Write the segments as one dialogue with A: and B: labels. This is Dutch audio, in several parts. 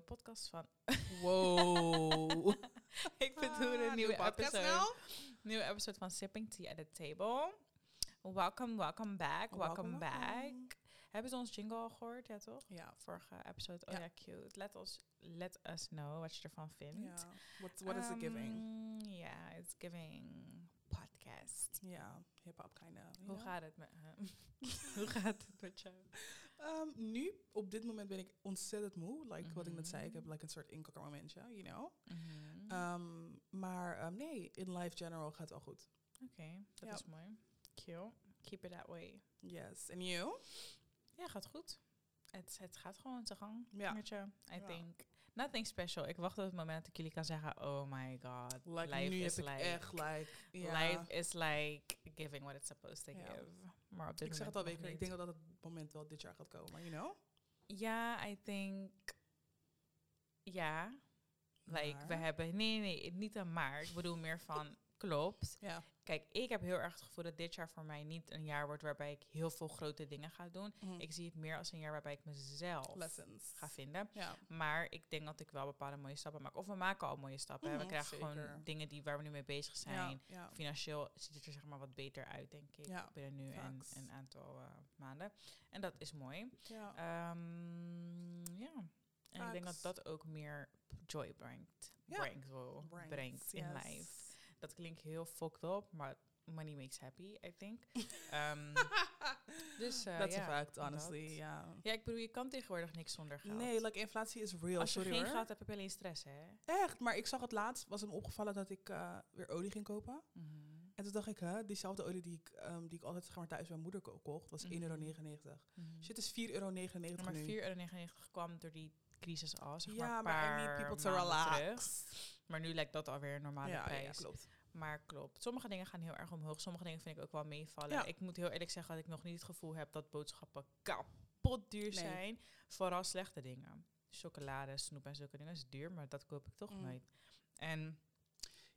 A: nieuwe podcast van.
B: Wow.
A: ik bedoel een
B: Ah,
A: nieuwe
B: podcast
A: episode.
B: nou?
A: Nieuwe episode van Sipping Tea at the Table. Welcome, welcome back, welcome,
B: Welcome,
A: back.
B: welcome.
A: Hebben ze ons jingle al gehoord? Ja, toch?
B: Ja.
A: Vorige episode. Oh ja,
B: Ja.
A: cute. Let, us, let us know wat je ervan vindt.
B: Ja. What, what is it giving?
A: Um, Ja, it's giving podcast.
B: Ja, hip-hop kind of.
A: Hoe gaat het met hem? Hoe gaat het met jou?
B: Ehm, nu, op dit moment ben ik ontzettend moe. Like wat ik net zei, ik
A: Mhm.
B: heb like een soort inkakkermomentje, you know.
A: Mhm.
B: Ehm, maar ehm, nee, in life general gaat het wel goed.
A: Oké, dat
B: ja.
A: is mooi. Cute. Keep it that way.
B: Yes. En you?
A: Ja, gaat goed. Het, het gaat gewoon zijn gang.
B: Ja.
A: Weet je? I
B: Ja.
A: think. Nothing special. Ik wacht op het moment dat ik jullie kan zeggen, oh my god.
B: Like,
A: life is like,
B: echt like,
A: life is like giving what it's supposed to give. Maar op dit
B: ik zeg het al weken, ik denk dat het moment wel dit jaar gaat komen, you know?
A: Ja, I think. Ja. Like, we hebben. Nee, nee, nee, niet een maar. Ik bedoel meer van. Klopt.
B: Ja.
A: Kijk, ik heb heel erg het gevoel dat dit jaar voor mij niet een jaar wordt waarbij ik heel veel grote dingen ga doen.
B: Mhm.
A: Ik zie het meer als een jaar waarbij ik mezelf
B: Lessons.
A: ga vinden.
B: Ja.
A: Maar ik denk dat ik wel bepaalde mooie stappen maak. Of we maken al mooie stappen. hè.
B: Mhm,
A: we krijgen
B: zeker.
A: gewoon dingen die, waar we nu mee bezig zijn.
B: Ja, ja.
A: Financieel ziet het er zeg maar wat beter uit, denk ik. Binnen nu en een aantal eh, maanden. En dat is mooi.
B: ja.
A: Ehm. En ik denk dat dat ook meer joy brengt. Brengt, brengt, in
B: yes.
A: life. Dat klinkt heel fucked up, maar money makes happy, I think. Ehm, dus eh,
B: That's
A: ja,
B: a fact, honestly. Ja.
A: Ja, ik bedoel, je kan tegenwoordig niks zonder geld.
B: Nee, like inflatie is real.
A: Als je
B: sorry
A: geen
B: hoor.
A: geld hebt, heb je alleen stress, hè?
B: Echt, maar ik zag het laatst, was hem opgevallen dat ik eh, weer olie ging kopen.
A: Mhm.
B: En toen dacht ik, hè, diezelfde olie die ik, ehm, die ik altijd zeg maar, thuis bij mijn moeder ko- kocht, was
A: Mhm.
B: 1,99 euro. Shit is 4,99 euro
A: maar
B: nu.
A: 4,99 euro kwam door die crisis al, zeg
B: ja,
A: maar,
B: maar I need people to relax.
A: terug. Maar nu lijkt dat alweer een normale
B: Ja,
A: prijs.
B: ja, klopt.
A: Maar klopt. Sommige dingen gaan heel erg omhoog. Sommige dingen vind ik ook wel meevallen.
B: Ja.
A: Ik moet heel eerlijk zeggen dat ik nog niet het gevoel heb dat boodschappen kapot duur
B: Nee.
A: zijn. Vooral slechte dingen. Chocolade, snoep en zulke dingen is duur, maar dat koop ik toch
B: Mm.
A: nooit. En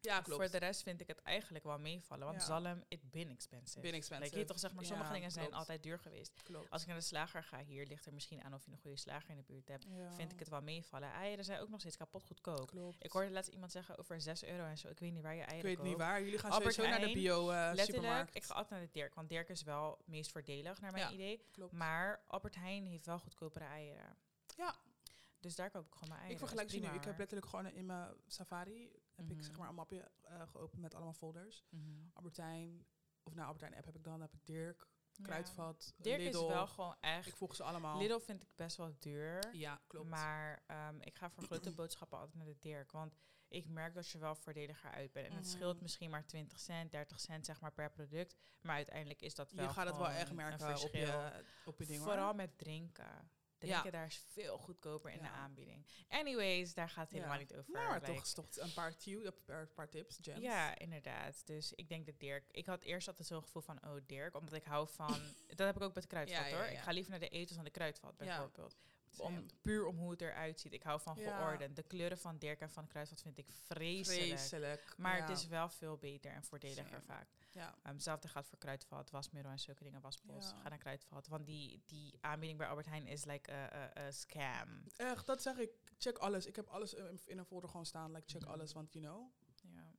B: Ja, klopt.
A: voor de rest vind ik het eigenlijk wel meevallen. Want
B: Ja.
A: zalm, it been expensive.
B: Been expensive.
A: Like, je toch, zeg maar, sommige
B: Ja,
A: dingen zijn altijd duur geweest.
B: klopt.
A: Als ik naar de slager ga, hier ligt er misschien aan of je een goede slager in de buurt hebt.
B: Ja,
A: Vind ik het wel meevallen. Eieren zijn ook nog steeds kapot goedkoop.
B: Klopt.
A: Ik hoorde laatst iemand zeggen over 6 euro en zo. Ik weet niet waar je eieren
B: Ik weet
A: koopt.
B: niet waar. Jullie gaan
A: Albert
B: sowieso naar de bio
A: Letterlijk,
B: supermarkt.
A: ik ga altijd naar de Dirk, want Dirk is wel het meest voordelig naar mijn idee.
B: Klopt.
A: Maar Albert Heijn heeft wel goedkopere eieren.
B: Ja.
A: Dus daar koop ik gewoon mijn eieren.
B: ik vergelijk ze nu. Ik heb letterlijk gewoon in mijn Safari heb ik
A: Mhm.
B: zeg maar een mapje eh, geopend met allemaal folders.
A: Mhm.
B: Albertijn, of nou Albertijn app heb ik dan, heb ik Dirk,
A: Ja.
B: Kruidvat,
A: Dirk
B: Lidl.
A: is wel gewoon echt...
B: Ik volg ze allemaal.
A: Lidl vind ik best wel duur.
B: Ja, klopt.
A: Maar ehm, ik ga voor grote boodschappen altijd naar de Dirk. Want ik merk dat je wel voordeliger uit bent. En het
B: Mhm.
A: scheelt misschien maar 20 cent, 30 cent zeg maar per product. Maar uiteindelijk is dat wel
B: je gaat het wel echt merken op je, op je ding hoor.
A: Vooral met drinken. Drinken
B: Ja.
A: daar is veel goedkoper in de aanbieding. Anyways, daar gaat het helemaal niet over.
B: Nou, maar
A: Like,
B: toch, toch een paar, een paar, paar tips, gems.
A: Ja, inderdaad. Dus ik denk dat Dirk... Ik had eerst altijd zo'n gevoel van, oh Dirk, omdat ik hou van... dat heb ik ook met kruidvat
B: Ja, ja,
A: hoor. Ik ga liever naar de etels dan de kruidvat bijvoorbeeld. Om, puur om hoe het eruit ziet. Ik hou van
B: Ja.
A: geordend. De kleuren van Dirk en van kruidvat vind ik vreselijk.
B: Vreselijk.
A: Maar
B: ja.
A: het is wel veel beter en voordeliger
B: Same.
A: vaak.
B: Ja.
A: Um, hetzelfde gaat voor kruidvat, wasmiddel en zulke dingen, waspos.
B: Ja.
A: Ga naar kruidvat. Want die, die aanbieding bij Albert Heijn is like a, a, a scam.
B: Echt, dat zeg ik. Check alles. Ik heb alles in een folder gewoon staan. Like, check alles, want you know.
A: Ja.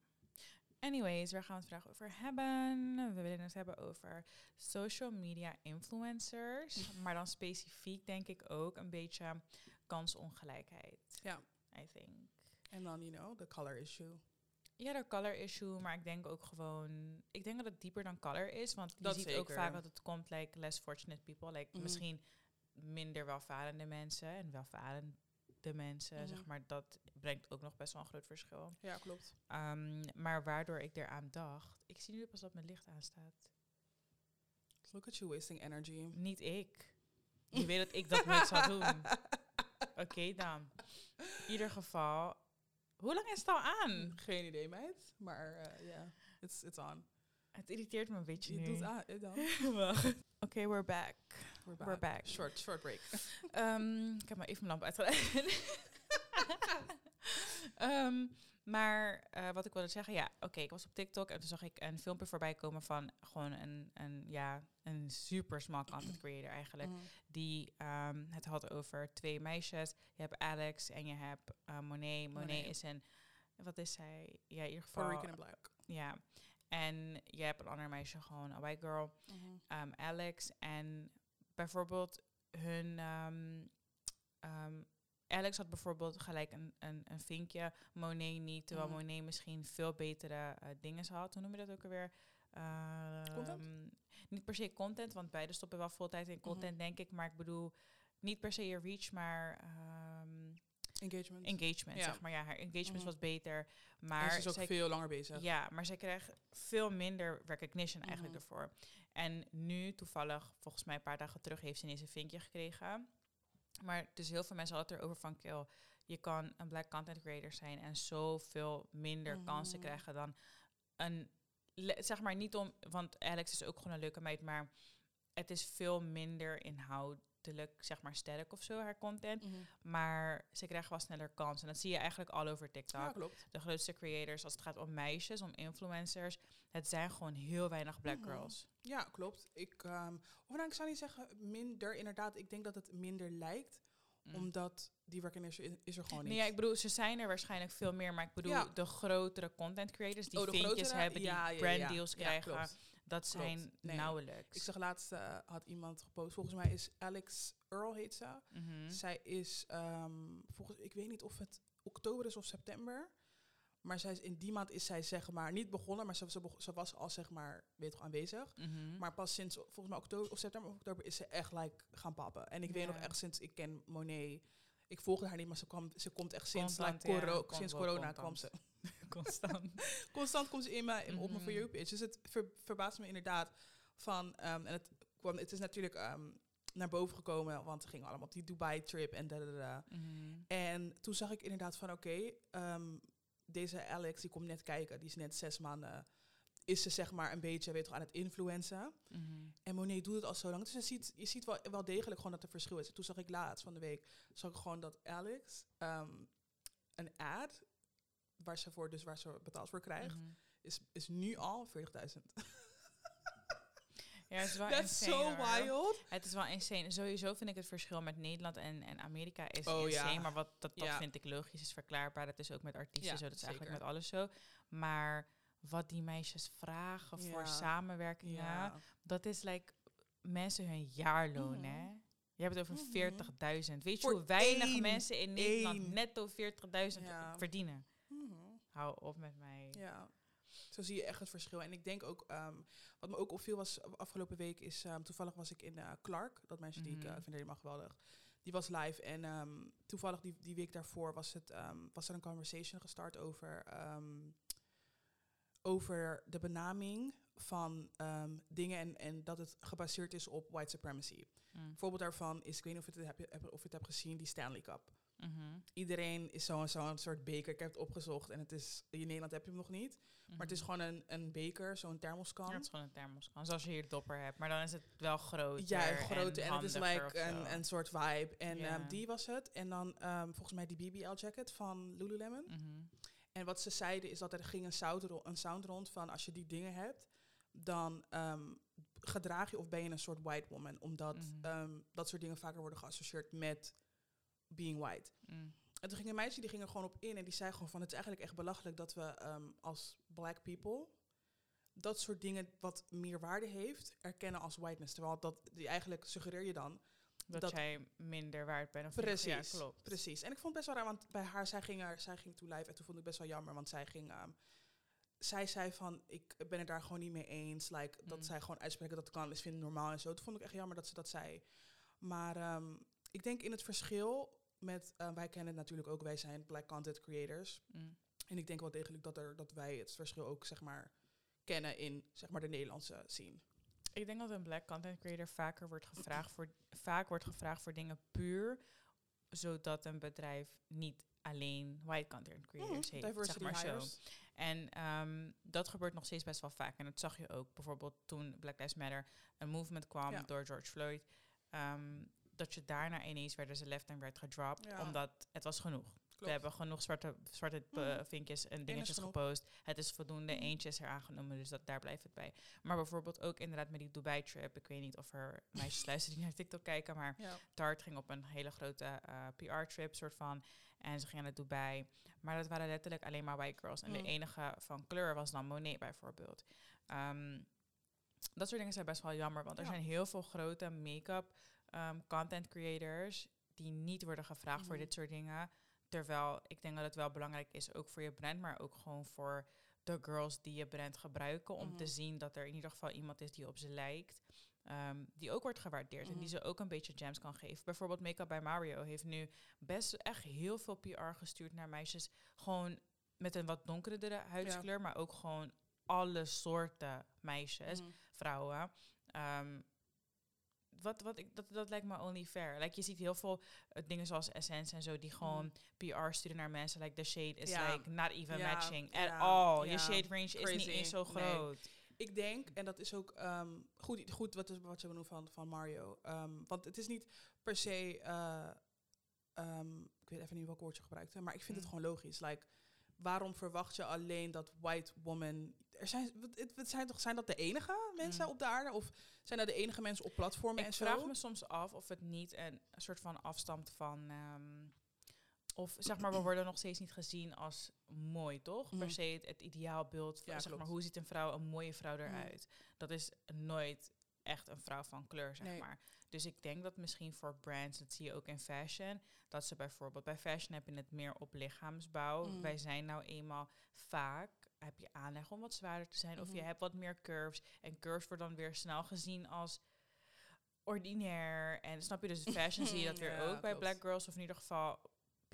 A: Anyways, waar gaan we het vandaag over hebben? We willen het hebben over social media influencers. maar dan specifiek denk ik ook een beetje kansongelijkheid.
B: Ja.
A: I think.
B: En dan, you know, the color issue.
A: Ja, de color issue, maar ik denk ook gewoon... Ik denk dat het dieper dan color is, want je
B: Dat
A: ziet ook vaak dat het komt, like, less fortunate people. Like,
B: Mhm.
A: misschien minder welvarende mensen en welvarende mensen,
B: Mhm.
A: zeg maar. Dat brengt ook nog best wel een groot verschil.
B: Ja, klopt.
A: Ehm, maar waardoor ik eraan dacht... Ik zie nu pas dat mijn licht aanstaat.
B: Look at you wasting energy.
A: Niet ik. Je weet dat ik dat nooit zou doen. Oké dan. In ieder geval... Hoe lang is het al aan?
B: Geen idee, meid. Maar eh, ja, it's, it's on.
A: Het irriteert me een beetje
B: Je
A: nu.
B: doet aan, eh.
A: Oké, we're back.
B: We're back.
A: We're back.
B: Short, short break.
A: Ehm, ik heb maar even mijn lamp uitgedaan. Ehm, Maar eh, wat ik wilde zeggen, ja, oké, ik was op TikTok en toen zag ik een filmpje voorbij komen van gewoon een, een ja, een super small content creator eigenlijk.
B: Mhm.
A: Die ehm, het had over twee meisjes. Je hebt Alex en je hebt eh, Monet. Monet
B: Monet.
A: is een, wat is zij? Ja, in ieder geval.
B: Puerto Rican en black.
A: Ja. En je hebt een ander meisje, gewoon een white girl,
B: Mhm.
A: ehm, Alex. En bijvoorbeeld hun... ehm, Alex had bijvoorbeeld gelijk een, een, een vinkje, Monet niet. Terwijl
B: Mhm.
A: Monet misschien veel betere eh, dingen had. Hoe noem je dat ook alweer?
B: Content?
A: Ehm, niet per se content, want beide stoppen wel vol tijd in
B: Mhm.
A: content, denk ik. Maar ik bedoel, niet per se je reach, maar ehm,
B: Engagement.
A: engagement,
B: Ja.
A: zeg maar. Ja, haar engagement
B: Mhm.
A: was beter.
B: maar ze is ook
A: zij
B: veel langer bezig.
A: ja, maar zij kreeg veel minder recognition eigenlijk
B: Mhm.
A: ervoor. En nu, toevallig, volgens mij een paar dagen terug, heeft ze ineens een vinkje gekregen. Maar dus heel veel mensen hadden het erover van, kill, je kan een black content creator zijn en zoveel minder kansen
B: Mhm.
A: krijgen dan een, zeg maar niet om, want Alex is ook gewoon een leuke meid, maar het is veel minder zeg maar sterk of zo, haar content.
B: Mhm.
A: Maar ze krijgen wel sneller kansen. En dat zie je eigenlijk al over TikTok
B: Ja, klopt.
A: de grootste creators als het gaat om meisjes, om influencers. Het zijn gewoon heel weinig black
B: Mhm.
A: girls.
B: Ja, klopt. Ik, ehm, of nou, ik zou niet zeggen minder, inderdaad. Ik denk dat het minder lijkt,
A: Mm.
B: omdat die recognition is, is er gewoon niet.
A: Nee, ja, ik bedoel, ze zijn er waarschijnlijk veel meer, maar ik bedoel
B: Ja.
A: de grotere content creators die
B: Oh, de
A: vinkjes
B: grotere?
A: hebben, die
B: Ja,
A: brand deals
B: Ja,
A: krijgen,
B: klopt.
A: Dat
B: Klopt.
A: zijn
B: Nee.
A: nauwelijks.
B: Ik zag laatst, eh, had iemand gepost, volgens mij is Alex Earl heet ze.
A: Mhm.
B: Zij is, ehm, volgens, ik weet niet of het oktober is of september. Maar zij is, in die maand is zij zeg maar niet begonnen, maar ze, ze, beg- ze was al zeg maar, weet je, aanwezig.
A: Mhm.
B: Maar pas sinds volgens mij oktober of september of oktober is ze echt like gaan pappen. En ik weet nog echt sinds ik ken Monet. Ik volgde haar niet, maar ze, kwam, ze komt echt sinds, like, coro- sinds corona kwam ze.
A: Constant.
B: Constant komt ze in in, op mijn. For You page. Dus het ver, verbaast me inderdaad van... ehm, en het, kwam, het is natuurlijk ehm, naar boven gekomen, want we gingen allemaal op die Dubai-trip en da, da, da.
A: Mhm.
B: En toen zag ik inderdaad van, oké, ehm, deze Alex, die komt net kijken. Die is net zes maanden, is ze zeg maar een beetje, weet wel, aan het influencen.
A: Mhm.
B: En Monet doet het al zo lang. Dus je ziet, je ziet wel, wel degelijk gewoon dat er verschil is. Toen zag ik laatst van de week, zag ik gewoon dat Alex een ad, waar ze, voor, dus waar ze betaald voor krijgt,
A: Mhm.
B: is, is nu al 40.000.
A: Ja, het is wel
B: That's
A: insane,
B: so wild.
A: Het is wel insane. Sowieso vind ik het verschil met Nederland en, en Amerika is
B: Oh,
A: insane.
B: ja.
A: Maar wat, dat, dat
B: Ja.
A: vind ik logisch, is verklaarbaar. Dat is ook met artiesten
B: Ja,
A: zo. Dat is eigenlijk met alles zo. Maar wat die meisjes vragen voor samenwerkingen, dat is like mensen hun jaarloon,
B: Mhm.
A: hè? Je hebt het over
B: Mhm.
A: 40.000. Weet je
B: Voor
A: hoe weinig
B: één-
A: mensen in Nederland
B: één.
A: netto 40.000
B: Ja.
A: verdienen? Hou op met mij.
B: Ja, zo zie je echt het verschil. En ik denk ook, ehm, wat me ook opviel was afgelopen week, is ehm, toevallig was ik in eh, Clark, dat meisje die ik eh, vind helemaal geweldig. Die was live en ehm, toevallig die, die week daarvoor was, het, was er een conversation gestart over, over de benaming van dingen en, en dat het gebaseerd is op white supremacy.
A: Mm.
B: Een voorbeeld daarvan is, ik weet niet of je het, heb, heb- of je het hebt gezien, die Stanley Cup.
A: Mhm.
B: Iedereen is zo'n zo'n soort beker. Ik heb het opgezocht en het is, in Nederland heb je hem nog niet. Maar het is
A: Mhm.
B: gewoon een, een beker, zo'n thermoskan.
A: Ja, het is gewoon een thermoskan. Zoals je hier dopper hebt. Maar dan is het wel groter.
B: Ja, grote. En, het is like
A: zo.
B: een, een soort vibe. En ehm, die was het. En dan ehm, volgens mij die BBL jacket van Lululemon.
A: Mhm.
B: En wat ze zeiden is dat er ging een sound, een sound rond van als je die dingen hebt, dan ehm, gedraag je of ben je een soort white woman. Omdat
A: Mhm.
B: dat soort dingen vaker worden geassocieerd met being white.
A: Mm.
B: En toen ging een meisje die ging er gewoon op in en die zei gewoon van het is eigenlijk echt belachelijk dat we ehm, als black people dat soort dingen wat meer waarde heeft erkennen als whiteness. Terwijl dat die eigenlijk suggereer je dan.
A: Dat,
B: Dat-
A: jij minder waard bent. Of
B: Precies,
A: Ja, klopt.
B: precies. En ik vond het best wel raar, want bij haar, zij ging, er, zij ging toe live en toen vond ik best wel jammer, want zij ging... ehm, zij zei van, ik ben het daar gewoon niet mee eens. Like, dat
A: Mm.
B: zij gewoon uitspreken dat kan is vinden normaal en zo. Toen vond ik echt jammer dat ze dat zei. Maar ehm, ik denk in het verschil met, eh, wij kennen het natuurlijk ook, wij zijn black content creators.
A: Mm.
B: En ik denk wel degelijk dat, er, dat wij het verschil ook, zeg maar, kennen in, zeg maar, de Nederlandse scene.
A: Ik denk dat een black content creator vaker wordt gevraagd voor, vaak wordt gevraagd voor dingen puur, zodat een bedrijf niet alleen white content creators heeft. Zeg
B: Mhm,
A: maar zo. En ehm, dat gebeurt nog steeds best wel vaak. En dat zag je ook bijvoorbeeld toen Black Lives Matter een movement kwam
B: Ja.
A: door George Floyd. ehm, dat je daarna ineens werden ze left en werd gedropt.
B: Ja.
A: Omdat het was genoeg. We hebben genoeg zwarte, zwarte eh,
B: Mhm.
A: vinkjes en dingetjes gepost. Het is voldoende.
B: Mhm.
A: Eentje is er aangenomen, dus dat, daar blijft het bij. Maar bijvoorbeeld ook inderdaad met die Dubai-trip. Ik weet niet of er meisjes luisteren die naar TikTok kijken, maar
B: Ja.
A: Tart ging op een hele grote eh, PR-trip, soort van. En ze gingen naar Dubai. Maar dat waren letterlijk alleen maar white girls. En
B: Mm.
A: de enige van kleur was dan Monet bijvoorbeeld. Ehm, dat soort dingen zijn best wel jammer. Want er
B: Ja.
A: zijn heel veel grote make-up ehm, content creators die niet worden gevraagd voor
B: Mhm.
A: dit soort dingen. Terwijl ik denk dat het wel belangrijk is, ook voor je brand, maar ook gewoon voor de girls die je brand gebruiken. Om
B: Mhm.
A: te zien dat er in ieder geval iemand is die op ze lijkt. ehm, die ook wordt gewaardeerd en die
B: Mhm.
A: ze ook een beetje gems kan geven. Bijvoorbeeld Makeup bij Mario heeft nu best echt heel veel PR gestuurd naar meisjes. Gewoon met een wat donkerdere huidskleur, maar ook gewoon alle soorten meisjes,
B: Mhm.
A: vrouwen. Ehm, wat, wat ik, dat, dat lijkt me only fair. Like, je ziet heel veel eh, dingen zoals Essence en zo, die gewoon PR sturen naar mensen. Like, the shade is.
B: Ja.
A: like not even
B: Ja,
A: matching at
B: ja,
A: all. Je shade range is niet eens zo
B: Nee.
A: groot.
B: Ik denk, en dat is ook ehm, goed, goed wat, wat je benoemt van, van Mario. Ehm, want het is niet per se, eh, ehm, ik weet even niet welk woord je gebruikte, maar ik vind het
A: Mm.
B: gewoon logisch. Like, waarom verwacht je alleen dat white woman... Er zijn, het, het zijn, toch, zijn dat de enige mensen
A: Mm.
B: op de aarde? Of zijn dat de enige mensen op platformen
A: Ik
B: en zo?
A: vraag me soms af of het niet een soort van afstamt van... ehm, of zeg maar, we worden nog steeds niet gezien als mooi, toch? Per se het, het ideaalbeeld. van,
B: Ja,
A: zeg maar, hoe ziet een vrouw, een mooie vrouw
B: Mhm.
A: eruit? Dat is nooit echt een vrouw van kleur, zeg
B: Nee.
A: maar. Dus ik denk dat misschien voor brands, dat zie je ook in fashion, dat ze bijvoorbeeld bij fashion heb je het meer op lichaamsbouw.
B: Mhm.
A: Wij zijn nou eenmaal vaak heb je aanleg om wat zwaarder te zijn, of je
B: Mhm.
A: hebt wat meer curves. En curves worden dan weer snel gezien als ordinair. En snap je, dus fashion zie je dat weer
B: Ja,
A: ook bij
B: klopt.
A: black girls, of in ieder geval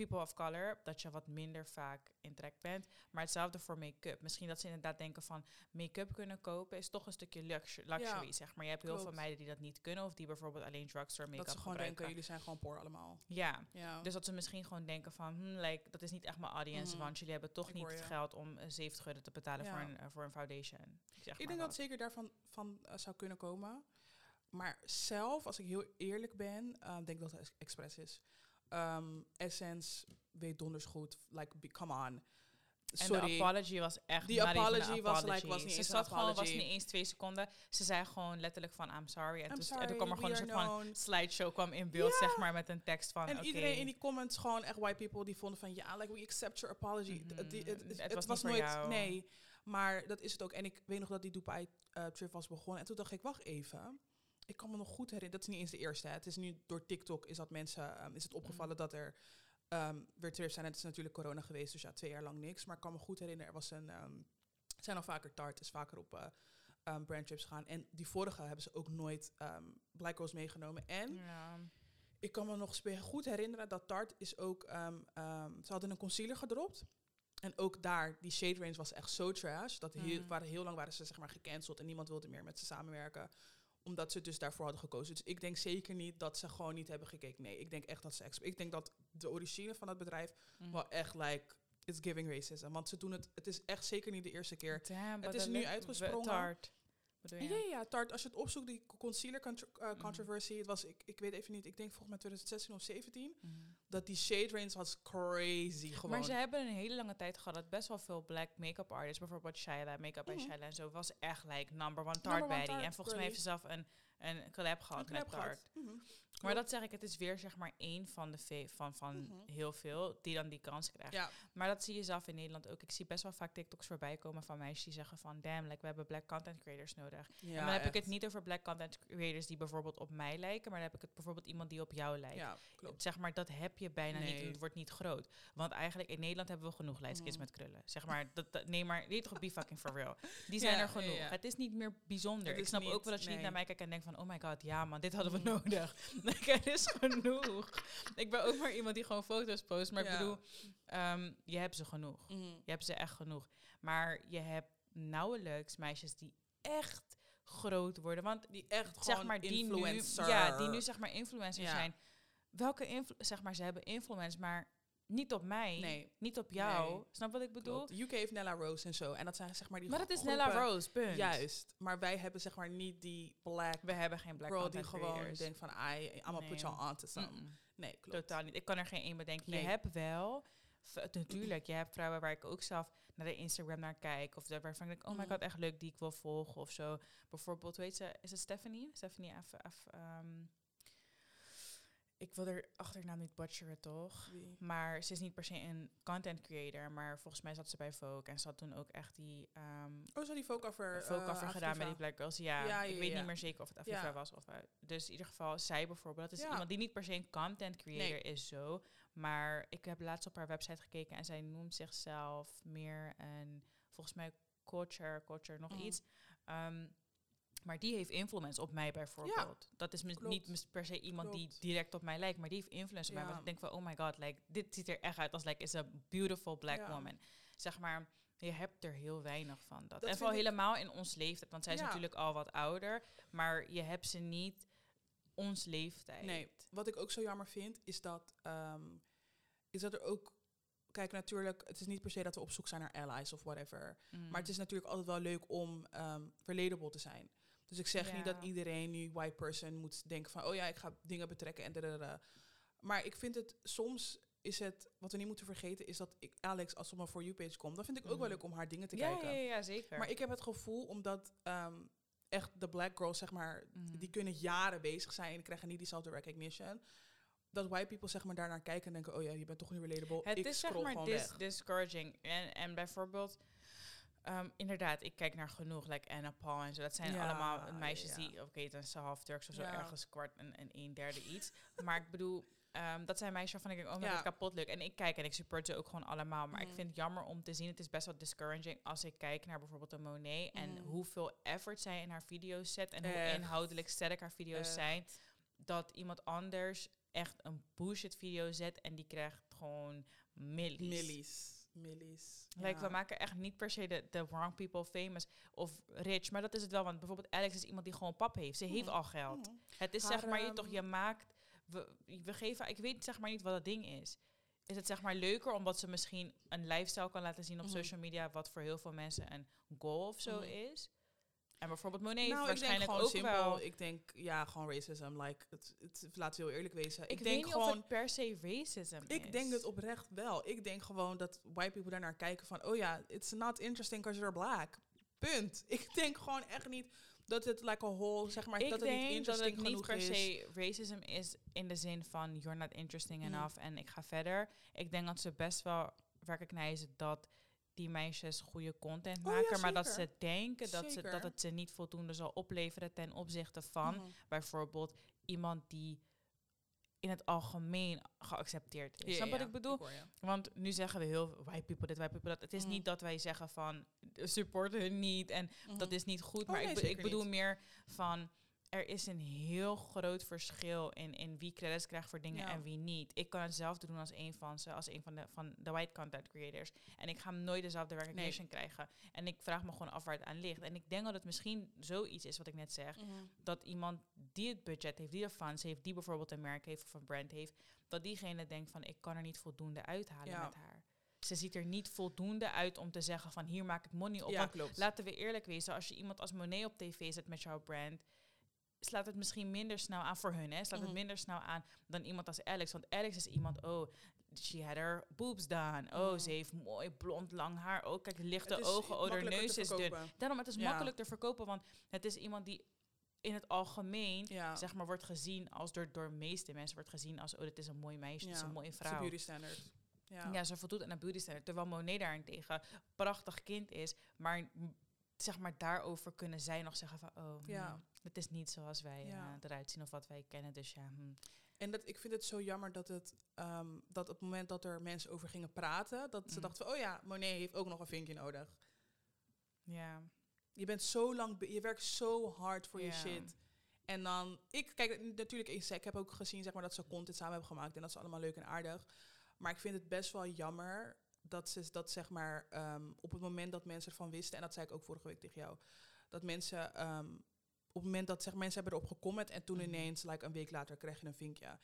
A: people of color, dat je wat minder vaak in trek bent. Maar hetzelfde voor make-up. Misschien dat ze inderdaad denken van make-up kunnen kopen is toch een stukje luxu- luxury,
B: Ja,
A: zeg maar. Je hebt heel veel meiden die dat niet kunnen, of die bijvoorbeeld alleen drugstore make-up
B: dat ze gewoon
A: gebruiken.
B: denken, jullie zijn gewoon poor allemaal.
A: Ja,
B: Ja.
A: dus dat ze misschien gewoon denken van, hmm, like, dat is niet echt mijn audience,
B: Mhm.
A: want jullie hebben toch
B: Ik
A: niet het geld om eh, 70 euro te betalen
B: Ja.
A: voor, een, eh, voor een foundation. Ik, zeg
B: Ik
A: maar
B: denk dat zeker daarvan van, eh, zou kunnen komen. Maar zelf, als ik heel eerlijk ben, eh, denk ik dat het ex- expres is. Ehm, Essence weet donders goed. Like, be- come on.
A: En
B: Sorry.
A: de apology was echt
B: Die apology was, like, was niet
A: Ze zat gewoon, was niet eens twee seconden. Ze zei gewoon letterlijk van, I'm sorry. En,
B: I'm
A: toen,
B: sorry,
A: en toen kwam er gewoon een soort van slideshow kwam in beeld, zeg maar, met een tekst van,
B: En iedereen in die comments, gewoon echt white people, die vonden van ja, like we accept your apology.
A: Mhm.
B: Het-
A: was
B: nooit,
A: jou.
B: nee. Maar dat is het ook. En ik weet nog dat die Dubai eh, trip was begonnen. En toen dacht ik, wacht even. Ik kan me nog goed herinneren. Dat is niet eens de eerste. Hè. Het is nu door TikTok is dat mensen ehm, is het opgevallen dat er ehm, weer trips zijn. En het is natuurlijk corona geweest, dus ja, twee jaar lang niks. Maar ik kan me goed herinneren, er was een. ehm, zijn al vaker Tart, is vaker op eh ehm, brandtrips gegaan. En die vorige hebben ze ook nooit ehm Black meegenomen. En
A: Ja.
B: ik kan me nog goed herinneren dat Tarte is ook... ze hadden een concealer gedropt. En ook daar, die shade range was echt zo trash. Dat heel,
A: Mhm.
B: waren, heel lang waren ze zeg maar gecanceld en niemand wilde meer met ze samenwerken. Omdat ze dus daarvoor hadden gekozen. Dus ik denk zeker niet dat ze gewoon niet hebben gekeken. Nee, ik denk echt dat ze... Ik denk dat de origine van het bedrijf
A: Mhm.
B: wel echt like... It's giving racism. Want ze doen het... Het is echt zeker niet de eerste keer.
A: Damn, but
B: is nu uitgesprongen.
A: Tart.
B: Ja, ja, Tarte. Als je het opzoekt, die concealer contro- eh,
A: Mhm.
B: controversy. Het was, ik, ik weet even niet, ik denk volgens mij 2016 of 17
A: Mhm.
B: Dat die shade range was crazy gewoon.
A: Maar ze hebben een hele lange tijd gehad dat best wel veel black make-up artists, bijvoorbeeld Shyla, Make-up bij. Shyla en zo, was echt like number one Tart En volgens mij heeft ze zelf een, een collab gehad
B: Een
A: met. Tart. Maar dat zeg ik, het is weer zeg maar één van de ve- van, van
B: Mhm.
A: heel veel die dan die kans krijgt.
B: Ja,
A: Maar dat zie je zelf in Nederland ook. Ik zie best wel vaak TikToks voorbij komen van meisjes die zeggen van damn, like, we hebben black content creators nodig.
B: ja
A: en dan heb ik het niet over black content creators die bijvoorbeeld op mij lijken, maar dan heb ik het bijvoorbeeld iemand die op jou lijkt.
B: Ja.
A: Zeg maar, dat heb je bijna niet en het wordt niet groot. Want eigenlijk in Nederland hebben we genoeg lightskins
B: Mhm.
A: met krullen. Zeg maar, dat, dat, nee maar, niet toch be fucking for real. Die zijn er genoeg. Het is niet meer bijzonder. Ik snap ook wel dat je niet naar mij kijkt en denkt van, oh my god, ja man, dit hadden we
B: Mhm.
A: nodig. Like, het is genoeg. ik ben ook maar iemand die gewoon foto's post, maar ik bedoel, ehm, je hebt ze genoeg.
B: Mhm.
A: Je hebt ze echt genoeg. Maar je hebt nauwelijks meisjes die echt groot worden. Want
B: Die echt
A: zeg maar die
B: influencer.
A: nu, ja, die nu zeg maar influencers
B: Ja.
A: zijn. Welke zeg maar ze hebben influence, maar niet op mij,
B: Nee,
A: niet op jou.
B: Nee.
A: Snap wat ik bedoel?
B: UK heeft Nella Rose en zo. En dat zijn zeg maar die
A: Maar dat is
B: groepen-
A: Nella Rose, punt.
B: Juist. Maar wij hebben zeg maar niet die black
A: We hebben geen black
B: girl die
A: content
B: gewoon
A: creators.
B: denkt van, I, I'm
A: Nee.
B: put you on to some. Nee, klopt.
A: Totaal niet. Ik kan er geen één bedenken.
B: Nee.
A: Je hebt wel natuurlijk, je hebt vrouwen waar ik ook zelf naar de Instagram naar kijk. Of daar waarvan ik denk, oh my
B: Mhm.
A: god, echt leuk, die ik wil volgen of zo. Bijvoorbeeld, weet ze, is het Stephanie? Stephanie F... F ehm, ik wil er achternaam niet butcheren, toch?
B: Wie?
A: Maar ze is niet per se een content creator, maar volgens mij zat ze bij Vogue en ze had toen ook echt die ehm
B: Oh, zo die folk over.
A: Vogue cover gedaan met die Black Girls. Ja,
B: Ja,
A: ik
B: ja,
A: weet
B: ja.
A: niet meer zeker of het
B: Ja.
A: was of uit. Dus in ieder geval, zij bijvoorbeeld, dat is iemand die niet per se een content creator
B: Nee.
A: is zo, maar ik heb laatst op haar website gekeken en zij noemt zichzelf meer een, volgens mij culture, culture nog
B: Mhm.
A: iets. Ehm, maar die heeft influence op mij bijvoorbeeld. dat is
B: klopt.
A: niet per se iemand die direct op mij lijkt, maar die heeft influence op mij. Want ik denk van, oh my god, like, dit ziet er echt uit als like, is a beautiful black
B: Ja.
A: woman. Zeg maar, je hebt er heel weinig van. Dat.
B: Dat
A: en vooral helemaal in ons leeftijd, want zij is natuurlijk al wat ouder, maar je hebt ze niet ons leeftijd.
B: Nee, wat ik ook zo jammer vind, is dat, ehm, is dat er ook. Kijk, natuurlijk, het is niet per se dat we op zoek zijn naar allies of whatever.
A: Mm.
B: Maar het is natuurlijk altijd wel leuk om ehm relatable te zijn. Dus ik zeg niet dat iedereen nu white person moet denken van, oh ja, ik ga dingen betrekken en dadadada. Maar ik vind het soms is het wat we niet moeten vergeten is dat ik Alex als ze op mijn for you page komt, dan vind ik ook wel
A: Mhm.
B: leuk om haar dingen te
A: ja,
B: kijken.
A: ja, ja, zeker.
B: Maar ik heb het gevoel omdat ehm, echt de black girls zeg maar,
A: Mhm.
B: die kunnen jaren bezig zijn en krijgen niet diezelfde recognition. Dat white people zeg maar daarnaar kijken en denken, oh ja, je bent toch niet relatable.
A: Het
B: ik
A: is zeg maar
B: gewoon
A: dis
B: weg.
A: discouraging. En, en bijvoorbeeld, ehm, inderdaad, ik kijk naar genoeg, like Anna Paul en zo. Dat zijn
B: Ja,
A: allemaal meisjes
B: ja.
A: die, oké, dan is ze half Turks of zo,
B: Ja.
A: ergens kwart en, en een derde iets. maar ik bedoel, ehm, dat zijn meisjes waarvan ik denk, oh god, kapot leuk. En ik kijk en ik support ze ook gewoon allemaal. Maar ik
B: Mhm.
A: vind het jammer om te zien, het is best wel discouraging als ik kijk naar bijvoorbeeld een Monet en
B: Mhm.
A: hoeveel effort zij in haar video's zet en hoe inhoudelijk sterk haar video's
B: Echt.
A: zijn. Dat iemand anders echt een bullshit video zet en die krijgt gewoon millies.
B: Millies. Millies.
A: Like,
B: Ja.
A: we maken echt niet per se de, de wrong people famous of rich, maar dat is het wel. Want bijvoorbeeld Alex is iemand die gewoon pap heeft. Ze heeft
B: Mhm.
A: al geld.
B: Mhm.
A: Het is
B: Haar,
A: zeg maar, je toch,
B: ehm,
A: je maakt, we, we geven, ik weet zeg maar niet wat dat ding is. Is het zeg maar leuker omdat ze misschien een lifestyle kan laten zien op
B: Mhm.
A: social media, wat voor heel veel mensen een goal of zo is? En bijvoorbeeld Monet
B: nou, ik denk
A: waarschijnlijk
B: gewoon
A: ook
B: simpel.
A: wel...
B: Ik denk, ja, gewoon racism. Like, het, het, we heel eerlijk wezen.
A: Ik,
B: denk
A: niet
B: gewoon,
A: of het per se racism is.
B: ik denk het oprecht wel. Ik denk gewoon dat white people daarnaar kijken van, oh ja, it's not interesting because you're black. Punt. Ik denk gewoon echt niet dat het like a whole, zeg maar,
A: ik
B: dat het niet
A: denk dat
B: interesting
A: het niet per se racism is in de zin van you're not interesting
B: Mhm.
A: enough en ik ga verder. Ik denk dat ze best wel recognizen dat die meisjes goede content
B: Oh ja,
A: maken, maar dat ze denken dat, ze, dat het ze niet voldoende zal opleveren ten opzichte van
B: Mhm.
A: bijvoorbeeld iemand die in het algemeen geaccepteerd is. Snap wat ik bedoel?
B: hoor je.
A: Want nu zeggen we heel white people dit, white people dat. Het is
B: Mhm.
A: niet dat wij zeggen van support hun niet en dat
B: Mhm.
A: is niet goed.
B: Oh,
A: maar
B: nee,
A: ik, be- ik bedoel
B: niet.
A: meer van er is een heel groot verschil in, in wie credits krijgt voor dingen
B: Ja.
A: en wie niet. Ik kan hetzelfde doen als een van ze, als een van de, van de white content creators. En ik ga nooit dezelfde recognition krijgen. En ik vraag me gewoon af waar het aan ligt. En ik denk dat het misschien zoiets is wat ik net zeg
B: Mhm.
A: dat iemand die het budget heeft, die de funds heeft, die bijvoorbeeld een merk heeft of een brand heeft, dat diegene denkt van ik kan er niet voldoende uithalen
B: Ja.
A: met haar. Ze ziet er niet voldoende uit om te zeggen van hier maak ik money op.
B: Ja, klopt.
A: laten we eerlijk wezen, als je iemand als Monet op tv zet met jouw brand, slaat het misschien minder snel aan voor hun. Hè? Slaat
B: Mhm.
A: het minder snel aan dan iemand als Alex. Want Alex is iemand, oh, she had her boobs done. Oh,
B: Mhm.
A: ze heeft mooi blond lang haar. Oh, kijk, lichte ogen. Oh, haar neus is dun. Daarom, het is
B: Ja.
A: makkelijk te verkopen, want het is iemand die in het algemeen
B: Ja.
A: zeg maar, wordt gezien als door, door de meeste mensen wordt gezien als, oh, dit is een mooi meisje, dit is
B: Ja,
A: een mooie vrouw.
B: beauty standard. Ja.
A: Ja. ze voldoet aan een beauty standard. Terwijl Monet daarentegen prachtig kind is, maar zeg maar daarover kunnen zij nog zeggen van, oh,
B: Ja.
A: ja. het is niet zoals wij
B: Ja.
A: eh, eruit zien of wat wij kennen. Dus ja, hm.
B: En dat, ik vind het zo jammer dat het ehm, dat op het moment dat er mensen over gingen praten, dat ze
A: Mhm.
B: dachten van, oh ja, Monet heeft ook nog een vinkje nodig.
A: ja.
B: Je bent zo lang, je werkt zo hard voor je shit. En dan, ik kijk natuurlijk, ik heb ook gezien zeg maar, dat ze content samen hebben gemaakt en dat is allemaal leuk en aardig. Maar ik vind het best wel jammer dat ze dat zeg maar ehm, op het moment dat mensen ervan wisten, en dat zei ik ook vorige week tegen jou, dat mensen ehm, op het moment dat zeg, mensen hebben erop gecomment en toen
A: Mhm.
B: ineens, like een week later, krijg je een vinkje.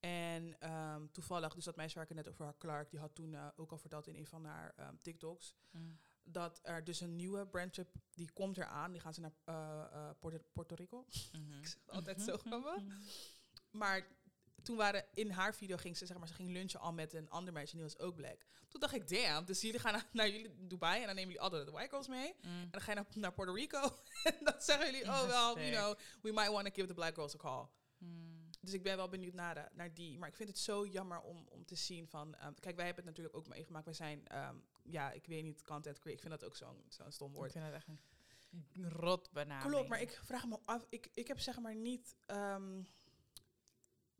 B: En ehm, toevallig, dus dat meisje waar ik net over haar, Clark, die had toen eh, ook al verteld in een van haar TikToks,
A: Mm.
B: dat er dus een nieuwe brandtrip, die komt eraan, die gaan ze naar eh, Puerto, Puerto Rico.
A: Mhm.
B: Ik zeg het altijd zo
A: Mhm. Mhm.
B: Maar toen waren in haar video ging ze zeg maar ze ging lunchen al met een ander meisje en die was ook black. Toen dacht ik, damn, dus jullie gaan naar, naar jullie Dubai en dan nemen jullie alle de white girls mee.
A: Mm.
B: En dan ga je naar, naar Puerto Rico en dan zeggen jullie, oh wel,
A: sick.
B: you know, we might want to give the black girls a call.
A: Mm.
B: Dus ik ben wel benieuwd naar, de, naar die. Maar ik vind het zo jammer om, om te zien van... ehm, kijk, wij hebben het natuurlijk ook meegemaakt. Wij zijn, ehm, ja, ik weet niet, content creator. Ik vind dat ook zo'n zo'n stom
A: Ik
B: woord.
A: vind het echt een rot benaming.
B: Klopt, maar ik vraag me af... Ik, ik heb zeg maar niet... ehm,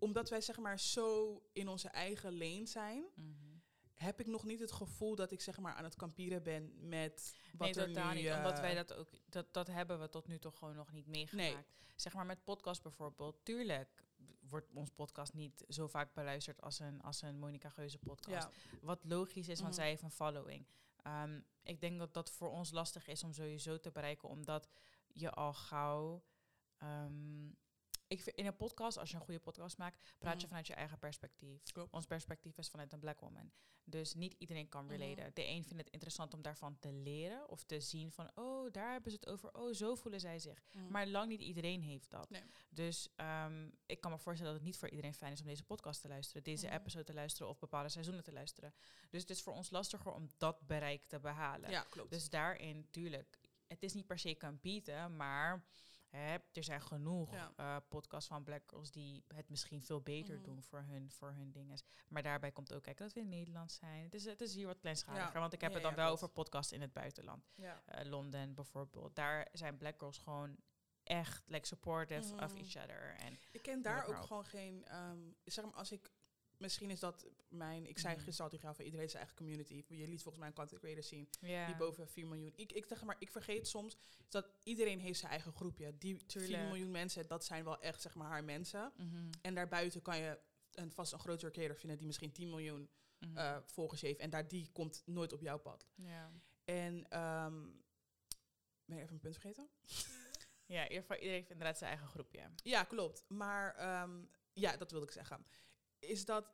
B: omdat wij zeg maar zo in onze eigen lane zijn...
A: Mhm.
B: heb ik nog niet het gevoel dat ik zeg maar aan het kamperen ben met wat
A: nee,
B: er
A: totaal niet.
B: eh,
A: Omdat wij dat ook, dat, dat hebben we tot nu toe gewoon nog niet meegemaakt. Zeg maar met podcast bijvoorbeeld, tuurlijk wordt ons podcast niet zo vaak beluisterd als een, als een Monica Geuze podcast.
B: Ja,
A: Wat logisch is, want
B: Mhm.
A: zij heeft een following. Ehm, ik denk dat dat voor ons lastig is om sowieso te bereiken, omdat je al gauw. ehm, ik vind, in een podcast, als je een goede podcast maakt, praat je
B: Mhm.
A: vanuit je eigen perspectief.
B: Klopt.
A: Ons perspectief is vanuit een black woman. Dus niet iedereen kan
B: Mhm.
A: relaten. De een vindt het interessant om daarvan te leren of te zien van, oh, daar hebben ze het over. Oh, zo voelen zij zich.
B: Mhm.
A: Maar lang niet iedereen heeft dat.
B: Nee.
A: Dus ehm, ik kan me voorstellen dat het niet voor iedereen fijn is om deze podcast te luisteren, deze episode te luisteren of bepaalde seizoenen te luisteren. Dus het is voor ons lastiger om dat bereik te behalen.
B: ja, klopt.
A: Dus daarin, tuurlijk, het is niet per se competen, maar hè, er zijn genoeg
B: Ja.
A: eh, podcasts van black girls die het misschien veel beter
B: Mhm.
A: doen voor hun, voor hun dingen. Maar daarbij komt ook kijken dat we in Nederland zijn. Het is, het is hier wat kleinschaliger,
B: Ja.
A: want ik heb
B: Ja,
A: het dan wel over podcasts in het buitenland. Eh, Londen bijvoorbeeld. Daar zijn black girls gewoon echt like supportive of
B: Mhm.
A: each other. En
B: Ik ken daar ook gewoon geen. ehm, zeg maar, als ik. Misschien is dat mijn. Ik zei gisteren al tegen jou van iedereen zijn eigen community. Je liet volgens mij een content creator zien. Die boven 4 miljoen. Ik, ik zeg maar, ik vergeet soms dat iedereen heeft zijn eigen groepje. Die 4
A: Tuurlijk.
B: miljoen mensen, dat zijn wel echt zeg maar haar mensen.
A: Mhm,
B: En daarbuiten kan je een, vast een grotere creator vinden die misschien 10 miljoen
A: mhm.
B: eh, volgers heeft. En daar die komt nooit op jouw pad.
A: ja.
B: En ehm ben je even een punt vergeten?
A: ja, in ieder geval, iedereen heeft inderdaad zijn eigen groepje.
B: Ja, klopt. Maar ehm, ja, dat wilde ik zeggen. Is dat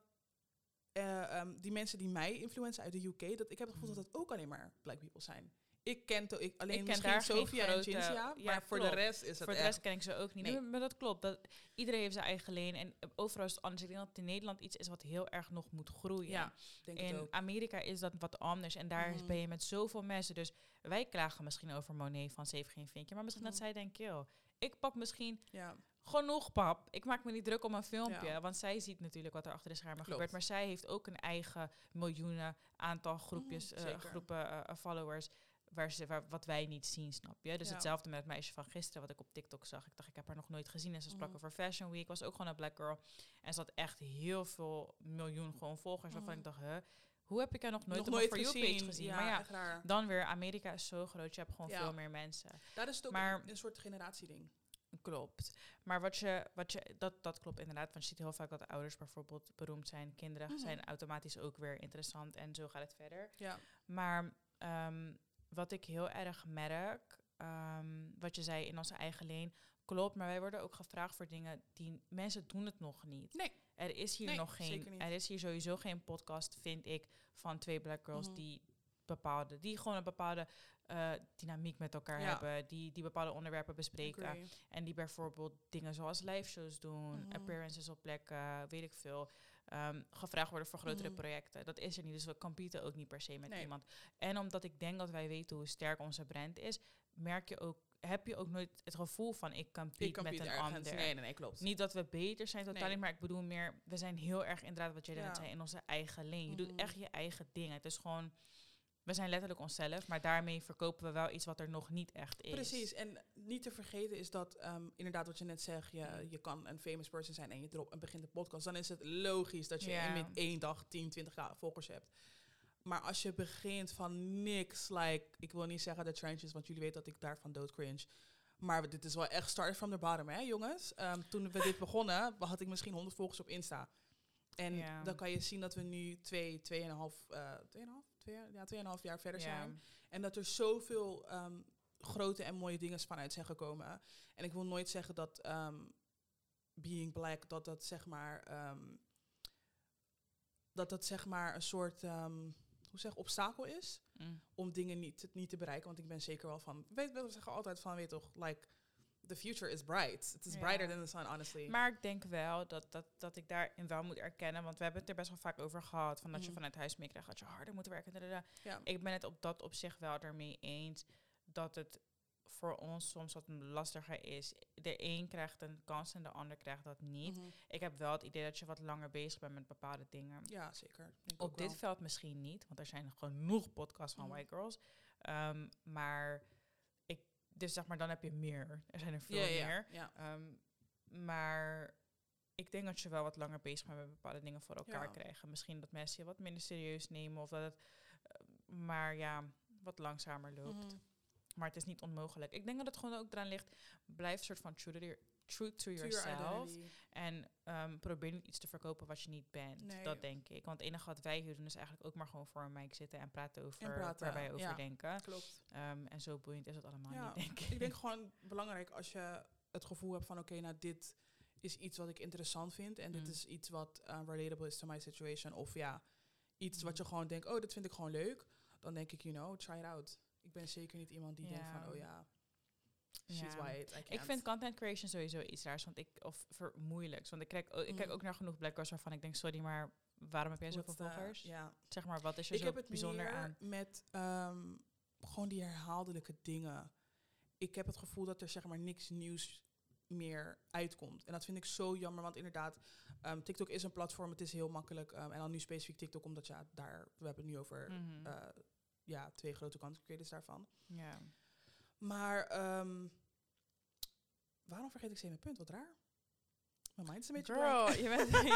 B: eh, ehm, die mensen die mij influencen uit de UK, dat ik heb het gevoel dat het ook alleen maar black people zijn. Ik ken to, ik, alleen
A: ken
B: misschien
A: daar
B: Sophia en
A: ja,
B: maar voor de rest is het
A: Voor de
B: echt...
A: rest ken ik ze ook niet.
B: Nee.
A: Nee, Maar dat klopt. Dat, iedereen heeft zijn eigen lane. En overal is het anders. Ik denk dat het in Nederland iets is wat heel erg nog moet groeien.
B: Ja, denk
A: In
B: ook.
A: Amerika is dat wat anders. En daar
B: Mhm.
A: ben je met zoveel mensen. Dus wij klagen misschien over Monet van Zeven Geen Vinkje. Maar misschien dat
B: Mhm.
A: zij denkt, joh, ik pak misschien
B: Ja,
A: genoeg pap. Ik maak me niet druk om een filmpje.
B: Ja.
A: Want zij ziet natuurlijk wat er achter de schermen
B: Klopt.
A: gebeurt. Maar zij heeft ook een eigen miljoenen aantal groepjes,
B: Mhm,
A: eh,
B: zeker.
A: groepen eh, eh, followers. Waar ze, waar, wat wij niet zien, snap je? Dus
B: Ja.
A: hetzelfde met het meisje van gisteren, wat ik op TikTok zag. Ik dacht, ik heb haar nog nooit gezien. En ze sprak
B: Mhm.
A: over Fashion Week. Was ook gewoon een black girl. En ze had echt heel veel miljoen gewoon volgers. Waarvan
B: Mhm.
A: ik dacht, huh, hoe heb ik haar nog nooit
B: nog
A: op
B: nooit gezien.
A: page gezien?
B: Ja,
A: maar ja, dan weer, Amerika is zo groot. Je hebt gewoon
B: Ja.
A: veel meer mensen.
B: Daar is het ook
A: maar-
B: een, een soort generatieding.
A: Klopt. Maar wat je, wat je, dat, dat klopt inderdaad. Want je ziet heel vaak dat ouders bijvoorbeeld beroemd zijn. Kinderen
B: Mhm.
A: zijn automatisch ook weer interessant. En zo gaat het verder.
B: Ja,
A: Maar ehm, wat ik heel erg merk, ehm, wat je zei in onze eigen leen, klopt. Maar wij worden ook gevraagd voor dingen die mensen doen het nog niet.
B: Nee.
A: Er is hier
B: Nee,
A: nog geen, er is hier sowieso geen podcast, vind ik, van twee black girls
B: Mhm.
A: die bepaalde, die gewoon een bepaalde eh, dynamiek met elkaar
B: Ja.
A: hebben, die, die bepaalde onderwerpen bespreken.
B: agree.
A: En die bijvoorbeeld dingen zoals live shows doen,
B: Mhm.
A: appearances op plekken, weet ik veel. ehm, gevraagd worden voor grotere
B: Mhm.
A: projecten. Dat is er niet. Dus we competen ook niet per se met
B: Nee.
A: iemand. En omdat ik denk dat wij weten hoe sterk onze brand is, merk je ook, heb je ook nooit het gevoel van ik compete, met een
B: ergens.
A: ander.
B: Nee, nee, nee, klopt.
A: Niet dat we beter zijn totaal
B: Nee.
A: niet, maar ik bedoel meer, we zijn heel erg inderdaad wat jij net
B: Ja.
A: zei, in onze eigen lane. Je
B: Mhm.
A: doet echt je eigen ding. Het is gewoon, we zijn letterlijk onszelf, maar daarmee verkopen we wel iets wat er nog niet echt is.
B: Precies, en niet te vergeten is dat ehm, inderdaad wat je net zegt, je,
A: Mm.
B: je kan een famous person zijn en je drop en begint de podcast, dan is het logisch dat je in met één dag 10, 20 volgers hebt. Maar als je begint van niks, like, ik wil niet zeggen de trenches, want jullie weten dat ik daarvan dood cringe. Maar dit is wel echt start from the bottom, hè jongens. Ehm, toen we dit begonnen, had ik misschien 100 volgers op Insta. En dan kan je zien dat we nu twee, tweeënhalf, eh tweeënhalf, twee, ja, tweeënhalf jaar verder
A: Ja.
B: zijn. En dat er zoveel ehm, grote en mooie dingen vanuit zijn gekomen. En ik wil nooit zeggen dat ehm, being black, dat dat zeg maar, ehm, dat dat zeg maar een soort, hoe zeg, obstakel is
A: Mm.
B: om dingen niet, te- niet te bereiken. Want ik ben zeker wel van, weet, we zeggen altijd van, weet toch, like, the future is bright. It is
A: Ja.
B: brighter than the sun, honestly.
A: Maar ik denk wel dat, dat, dat ik daarin wel moet erkennen, want we hebben het er best wel vaak over gehad, van dat je
B: Mhm.
A: vanuit huis meekrijgt dat je harder moet werken. dadada.
B: ja.
A: Ik ben het op dat opzicht wel ermee eens dat het voor ons soms wat lastiger is. De een krijgt een kans en de ander krijgt dat niet.
B: Mhm.
A: Ik heb wel het idee dat je wat langer bezig bent met bepaalde dingen.
B: Ja, zeker. Denk
A: Op dit
B: wel.
A: veld misschien niet, want er zijn genoeg podcasts van
B: Mhm.
A: white girls. Ehm, maar dus zeg maar, dan heb je meer. Er zijn er veel
B: ja,
A: meer.
B: Ja.
A: Ehm, maar ik denk dat je wel wat langer bezig bent met bepaalde dingen voor elkaar
B: Ja.
A: krijgen. Misschien dat mensen je wat minder serieus nemen of dat het, eh, maar ja, wat langzamer loopt.
B: Mhm.
A: Maar het is niet onmogelijk. Ik denk dat het gewoon ook eraan ligt, blijf soort van true to, your- true to
B: To your
A: yourself. En ehm, probeer niet iets te verkopen wat je niet bent.
B: Nee.
A: Dat denk ik. Want het enige wat wij hier doen is eigenlijk ook maar gewoon voor een mic zitten en praten over
B: praten,
A: waar wij over
B: ja.
A: denken.
B: Klopt.
A: Ehm, en zo boeiend is het allemaal
B: Ja,
A: niet, denk ik.
B: Ik denk gewoon belangrijk als je het gevoel hebt van oké, nou dit is iets wat ik interessant vind en dit
A: Mm.
B: is iets wat uh, relatable is to my situation of ja, iets wat
A: Mm.
B: je gewoon denkt, oh, dit vind ik gewoon leuk, dan denk ik, you know, try it out. Ik ben zeker niet iemand die denkt van, oh ja, she's
A: Ja.
B: white, I
A: Ik vind content creation sowieso iets raars, want ik, of ver, moeilijks. Want ik kijk, ook, ik kijk
B: Mm.
A: ook naar genoeg black girls waarvan ik denk, sorry, maar waarom heb jij zoveel volgers?
B: Ja,
A: Zeg maar, wat is er
B: ik
A: zo
B: heb het
A: bijzonder aan?
B: met ehm, gewoon die herhaaldelijke dingen. Ik heb het gevoel dat er zeg maar niks nieuws meer uitkomt. En dat vind ik zo jammer, want inderdaad, ehm, TikTok is een platform, het is heel makkelijk. ehm, en dan nu specifiek TikTok, omdat ja, daar, we hebben het nu over
A: Mhm.
B: eh, ja, twee grote content creators daarvan.
A: ja.
B: Maar ehm, waarom vergeet ik steeds mijn punt? Wat raar. Mijn mind is een beetje
A: Girl,
B: blank.
A: je bent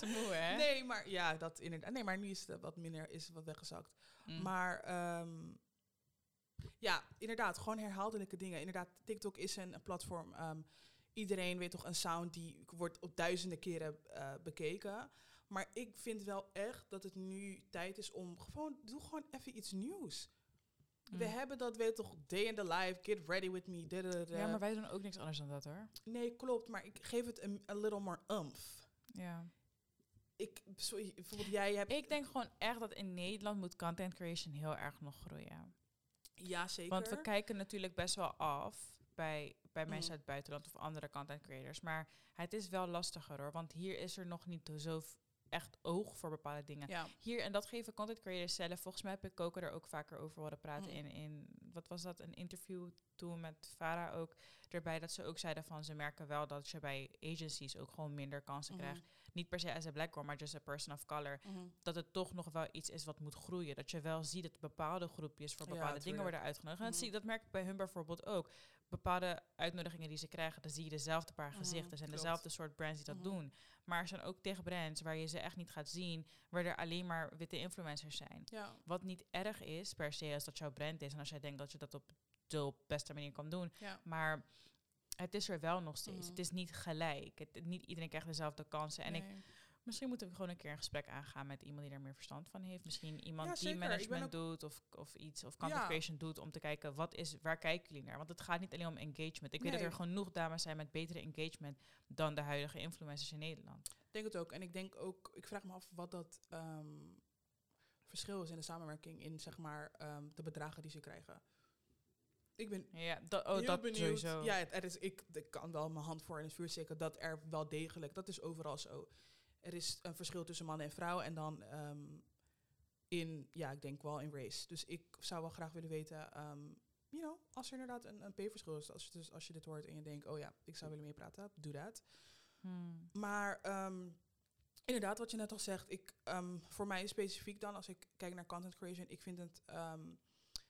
A: heel moe, hè?
B: Nee, maar ja, dat inderdaad. Nee, maar nu is het wat minder, is wat weggezakt.
A: Mm.
B: Maar ehm, ja, inderdaad, gewoon herhaaldelijke dingen. Inderdaad, TikTok is een, een platform. ehm, iedereen weet toch een sound die wordt op duizenden keren eh, bekeken. Maar ik vind wel echt dat het nu tijd is om gewoon, doe gewoon even iets nieuws. We
A: Mm.
B: hebben dat, weet toch, day in the life, get ready with me. dadadada.
A: Ja, maar wij doen ook niks anders dan dat, hoor.
B: Nee, klopt, maar ik geef het een a little more umph.
A: Ja.
B: Ik, sorry, bijvoorbeeld jij hebt...
A: Ik denk gewoon echt dat in Nederland moet content creation heel erg nog groeien.
B: ja, zeker.
A: Want we kijken natuurlijk best wel af bij, bij mensen
B: Mhm.
A: uit het buitenland of andere content creators. Maar het is wel lastiger hoor. Want hier is er nog niet zo echt oog voor bepaalde dingen.
B: ja.
A: Hier, en dat geven content creators zelf. Volgens mij heb ik Coco er ook vaker over horen praten
B: Mhm.
A: in, in, wat was dat, een interview toen met Farah ook erbij. Dat ze ook zeiden van, ze merken wel dat je bij agencies ook gewoon minder kansen
B: Mhm.
A: krijgt. Niet per se as a black girl, maar just a person of color.
B: Mhm.
A: Dat het toch nog wel iets is wat moet groeien. Dat je wel ziet dat bepaalde groepjes voor
B: Ja,
A: bepaalde dingen worden uitgenodigd. En dat,
B: Mhm.
A: zie, dat merk ik bij hun bijvoorbeeld ook. Bepaalde uitnodigingen die ze krijgen, dan zie je dezelfde paar
B: Mhm,
A: gezichten. en
B: klopt.
A: dezelfde soort brands die dat
B: Mhm.
A: doen. Maar er zijn ook tegen brands waar je ze echt niet gaat zien, waar er alleen maar witte influencers zijn.
B: Ja.
A: Wat niet erg is per se als dat jouw brand is en als jij denkt dat je dat op de beste manier kan doen.
B: Ja.
A: Maar het is er wel nog steeds.
B: Mhm.
A: Het is niet gelijk. Het, niet iedereen krijgt dezelfde kansen. En ik. Misschien moeten we gewoon een keer een gesprek aangaan met iemand die daar meer verstand van heeft. Misschien iemand
B: Ja,
A: die management doet of, of iets, of content
B: Ja.
A: creation doet, om te kijken wat is, waar kijken jullie naar? Want het gaat niet alleen om engagement. Ik weet dat er genoeg dames zijn met betere engagement dan de huidige influencers in Nederland.
B: Ik denk het ook. En ik denk ook, ik vraag me af wat dat ehm, verschil is in de samenwerking in zeg maar ehm, de bedragen die ze krijgen. Ik ben
A: Ja, dat, oh, dat
B: benieuwd.
A: sowieso.
B: Ja, het, er is, ik, ik kan wel mijn hand voor in het vuur steken dat er wel degelijk, dat is overal zo. Er is een verschil tussen man en vrouw en dan ehm, in, ja, ik denk wel in race. Dus ik zou wel graag willen weten, ehm, you know, als er inderdaad een, een pay-verschil is, als, je- dus als je dit hoort en je denkt, oh ja, ik zou willen meepraten, doe dat.
A: Hmm.
B: Maar ehm, inderdaad, wat je net al zegt, ik, voor mij specifiek dan, als ik kijk naar content creation, ik vind het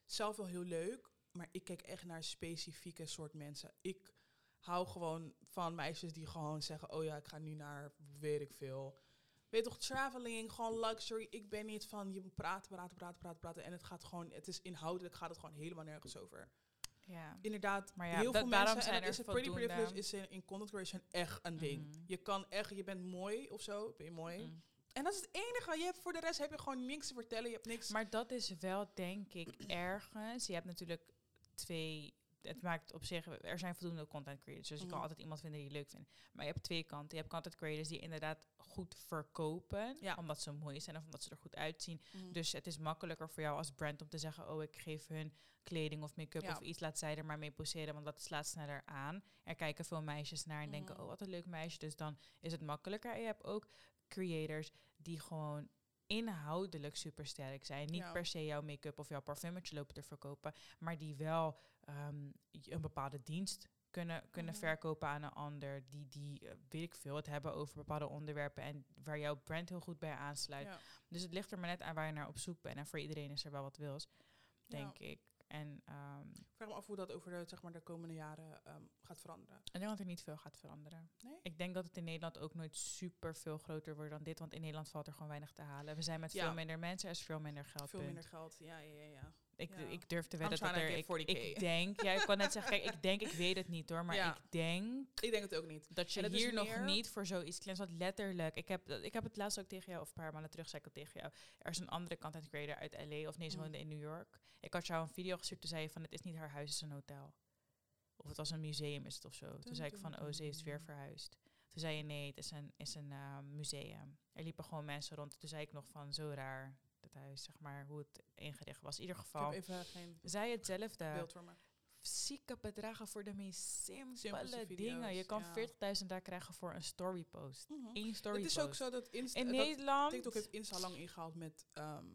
B: zelf wel heel leuk, maar ik kijk echt naar specifieke soort mensen. Ik hou gewoon van meisjes die gewoon zeggen, oh ja, ik ga nu naar, weet ik veel. Weet toch, traveling, gewoon luxury. Ik ben niet van je moet praten, praten, praten, praten, praten. En het gaat gewoon, het is inhoudelijk, gaat het gewoon helemaal nergens over.
A: Ja.
B: Inderdaad,
A: Maar ja,
B: heel veel mensen,
A: zijn
B: en dat
A: er
B: is het pretty privilege is in, in content creation echt een ding.
A: Mhm.
B: Je kan echt, je bent mooi of zo, ben je mooi.
A: Mm.
B: En dat is het enige. Je hebt, voor de rest heb je gewoon niks te vertellen. Je hebt niks.
A: Maar dat is wel, denk ik, ergens. Je hebt natuurlijk twee het maakt op zich, er zijn voldoende content creators, dus je kan
B: Mhm.
A: altijd iemand vinden die je leuk vindt. Maar je hebt twee kanten. Je hebt content creators die inderdaad goed verkopen,
B: Ja.
A: omdat ze mooi zijn of omdat ze er goed uitzien.
B: Mhm.
A: Dus het is makkelijker voor jou als brand om te zeggen, oh, ik geef hun kleding of make-up
B: Ja.
A: of iets, laat zij er maar mee poseren, want dat slaat sneller aan. Er kijken veel meisjes naar en denken,
B: Mhm.
A: oh, wat een leuk meisje. Dus dan is het makkelijker. En je hebt ook creators die gewoon inhoudelijk super sterk zijn. Niet
B: Ja.
A: per se jouw make-up of jouw parfumetje lopen te verkopen, maar die wel ehm, een bepaalde dienst kunnen, kunnen
B: Mhm.
A: verkopen aan een ander. Die, die eh, weet ik veel, het hebben over bepaalde onderwerpen en waar jouw brand heel goed bij aansluit.
B: Ja.
A: Dus het ligt er maar net aan waar je naar op zoek bent. En voor iedereen is er wel wat wils,
B: Ja.
A: denk ik. En ehm,
B: Ik vraag me af hoe dat over de, zeg maar, de komende jaren ehm, gaat veranderen.
A: ik denk dat er niet veel gaat veranderen.
B: Nee?
A: Ik denk dat het in Nederland ook nooit super veel groter wordt dan dit. Want in Nederland valt er gewoon weinig te halen. We zijn met
B: Ja.
A: veel minder mensen, er is veel minder geld.
B: Veel
A: punt.
B: minder geld. Ja, ja, ja.
A: Ik,
B: Ja.
A: ik durf te wedden dat er... Ik,
B: 40K.
A: ik denk... Ja, ik kan net zeggen, kijk, ik denk, ik weet het niet hoor. Maar
B: Ja.
A: ik denk
B: Ik denk het ook niet.
A: dat je hier nog
B: meer-
A: niet voor zoiets kleins... Want letterlijk, ik heb, ik heb het laatst ook tegen jou... Of een paar maanden terug zei ik het tegen jou. Er is een andere content creator uit L.A. Of nee, ze
B: Mm.
A: woonde in New York. Ik had jou een video gestuurd. Toen zei je van, het is niet haar huis, het is een hotel. Of het was een museum is het of zo. Toen zei ik van, oh, ze is weer verhuisd. Toen zei je, nee, het is een, is een eh, museum. Er liepen gewoon mensen rond. Toen zei ik nog van, zo raar, dat huis, zeg maar, hoe het ingericht was. In ieder
B: Ik
A: geval,
B: heb even geen
A: zij hetzelfde.
B: beeld voor me.
A: Zieke bedragen voor de meest simpele dingen. Je kan
B: ja.
A: 40.000 daar krijgen voor een storypost.
B: Mhm.
A: Eén storypost.
B: Het is ook zo dat, Insta,
A: In
B: dat
A: Nederland,
B: TikTok heeft Insta lang ingehaald met ehm,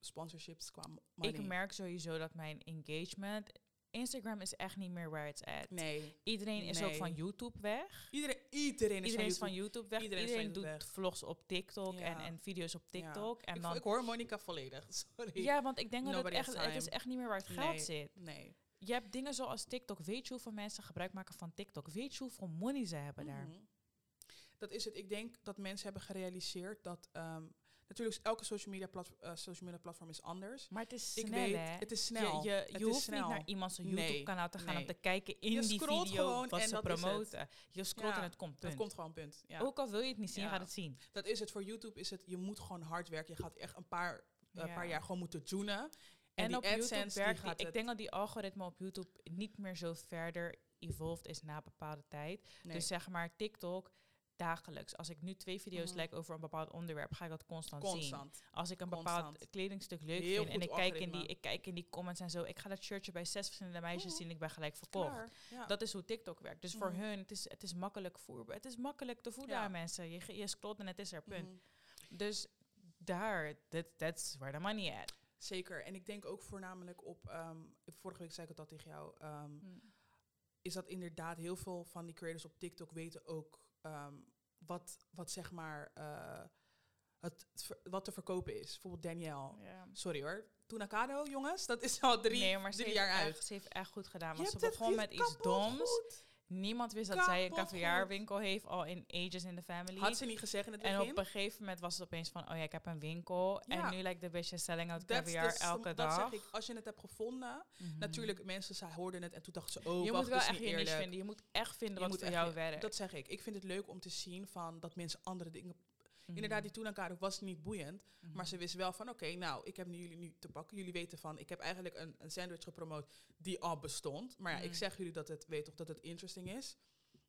B: sponsorships qua money.
A: ik merk sowieso dat mijn engagement... Instagram is echt niet meer where it's at.
B: Nee.
A: Iedereen is ook van YouTube weg.
B: Iedereen, iedereen is
A: Iedereen
B: van
A: is van
B: YouTube.
A: Weg.
B: Iedereen
A: doet
B: weg.
A: vlogs op TikTok en,
B: Ja.
A: en video's op TikTok. En
B: ik,
A: dan,
B: ik hoor Monica volledig. Sorry.
A: ja, want ik denk dat het echt, het is echt niet meer waar het geld
B: Nee.
A: zit.
B: Nee.
A: Je hebt dingen zoals TikTok. Weet je hoeveel mensen gebruik maken van TikTok? Weet je hoeveel money ze hebben daar?
B: Mhm. Dat is het. Ik denk dat mensen hebben gerealiseerd dat... ehm, natuurlijk, is elke social media, plat, eh, social media platform is anders.
A: Maar het is
B: Ik
A: snel,
B: weet,
A: hè?
B: het is snel.
A: Je, je,
B: Het
A: hoeft
B: snel.
A: niet naar iemands YouTube-kanaal te gaan om te kijken in
B: Je
A: die video
B: gewoon
A: wat
B: en
A: ze
B: het.
A: promoten. Je scrolt
B: Ja,
A: en het komt,
B: Het
A: punt.
B: komt gewoon punt. Ja.
A: Ook al wil je het niet zien, je
B: Ja.
A: gaat het zien.
B: Dat is het. Voor YouTube is het, je moet gewoon hard werken. Je gaat echt een paar, eh, paar jaar gewoon moeten tunen. En,
A: op YouTube
B: AdSense, die
A: werkt die- Ik
B: het-
A: denk dat die algoritme op YouTube niet meer zo verder evolved is na bepaalde tijd.
B: nee.
A: Dus zeg maar TikTok dagelijks. Als ik nu twee video's
B: Mhm.
A: like over een bepaald onderwerp, ga ik dat constant, zien. Als ik een bepaald
B: Constant.
A: kledingstuk leuk
B: Heel
A: vind en ik kijk, in die, ik kijk in die comments en zo, ik ga dat shirtje bij zes verschillende meisjes
B: Mhm.
A: zien, ik ben gelijk verkocht.
B: Ja.
A: Dat is hoe TikTok werkt. Dus voor
B: Mhm.
A: hun, het is, het is makkelijk voerbaar. Het is makkelijk te voeden
B: Ja.
A: aan mensen. Je, je scrolt en het is er, punt.
B: Mhm.
A: Dus daar, that, that's where the money at.
B: Zeker. En ik denk ook voornamelijk op... ehm, vorige week zei ik het al tegen jou. ehm, is dat inderdaad heel veel van die creators op TikTok weten ook ehm, wat, wat zeg maar eh, het, wat te verkopen is. Bijvoorbeeld Danielle.
A: Ja.
B: Sorry hoor. Tunacado, jongens, dat is al drie,
A: nee, maar
B: drie jaar
A: echt,
B: uit.
A: Ze heeft echt goed gedaan. Want ze begon met iets doms.
B: goed.
A: Niemand wist dat zij een caviarwinkel heeft al in Ages in the Family.
B: Had ze niet gezegd in het
A: en
B: begin?
A: op een gegeven moment was het opeens van, oh ja, ik heb een winkel.
B: Ja.
A: En nu lijkt de bitch selling out caviar
B: the
A: elke
B: dat
A: dag.
B: zeg ik. Als je het hebt gevonden,
A: Mhm.
B: natuurlijk, mensen ze hoorden het en toen dachten ze, oh,
A: je
B: wacht,
A: moet wel
B: dat
A: echt
B: niet
A: je niche
B: eerlijk.
A: vinden. Je moet echt vinden
B: Je
A: wat voor jou werkt.
B: Dat zeg ik. Ik vind het leuk om te zien van dat mensen andere dingen...
A: Mhm.
B: Inderdaad, die Tunacado was niet boeiend.
A: Mhm.
B: Maar ze wist wel van, oké, nou, ik heb nu jullie nu te pakken. Jullie weten van, ik heb eigenlijk een, een sandwich gepromoot die al bestond. Maar ja, ik
A: Mm.
B: zeg jullie dat het, weet toch, dat het interesting is.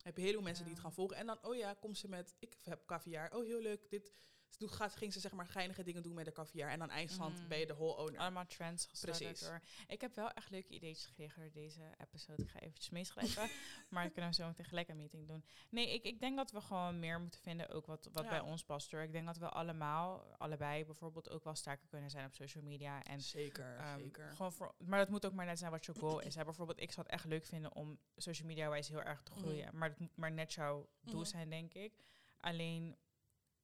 B: heb je heel veel mensen die het gaan volgen. En dan, oh ja, komt ze met, ik heb caviar. Oh, heel leuk. Dit, ze doet, gaat, ging ze zeg maar geinige dingen doen met de caviar. En dan eindstand
A: Mhm.
B: ben je de whole owner.
A: Allemaal trends
B: Precies.
A: door. Ik heb wel echt leuke ideetjes gekregen door deze episode. Ik ga eventjes meeschrijven. maar ik kunnen we zo meteen gelijk een meeting doen. Nee, ik, ik denk dat we gewoon meer moeten vinden, ook wat, wat
B: Ja.
A: bij ons past. Hoor. Ik denk dat we allemaal, allebei bijvoorbeeld, ook wel sterker kunnen zijn op social media. En
B: zeker,
A: Ehm,
B: zeker.
A: Gewoon voor, maar dat moet ook maar net zijn wat je goal is. Hè. Bijvoorbeeld, ik zou het echt leuk vinden om social media-wijs heel erg te groeien. Maar het moet maar net jouw doel
B: Mhm.
A: zijn, denk ik. Alleen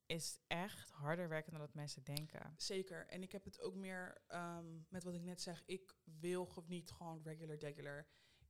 A: is echt harder werken dan dat mensen denken.
B: Zeker. En ik heb het ook meer ehm, met wat ik net zeg. Ik wil ge- niet gewoon regular, regular.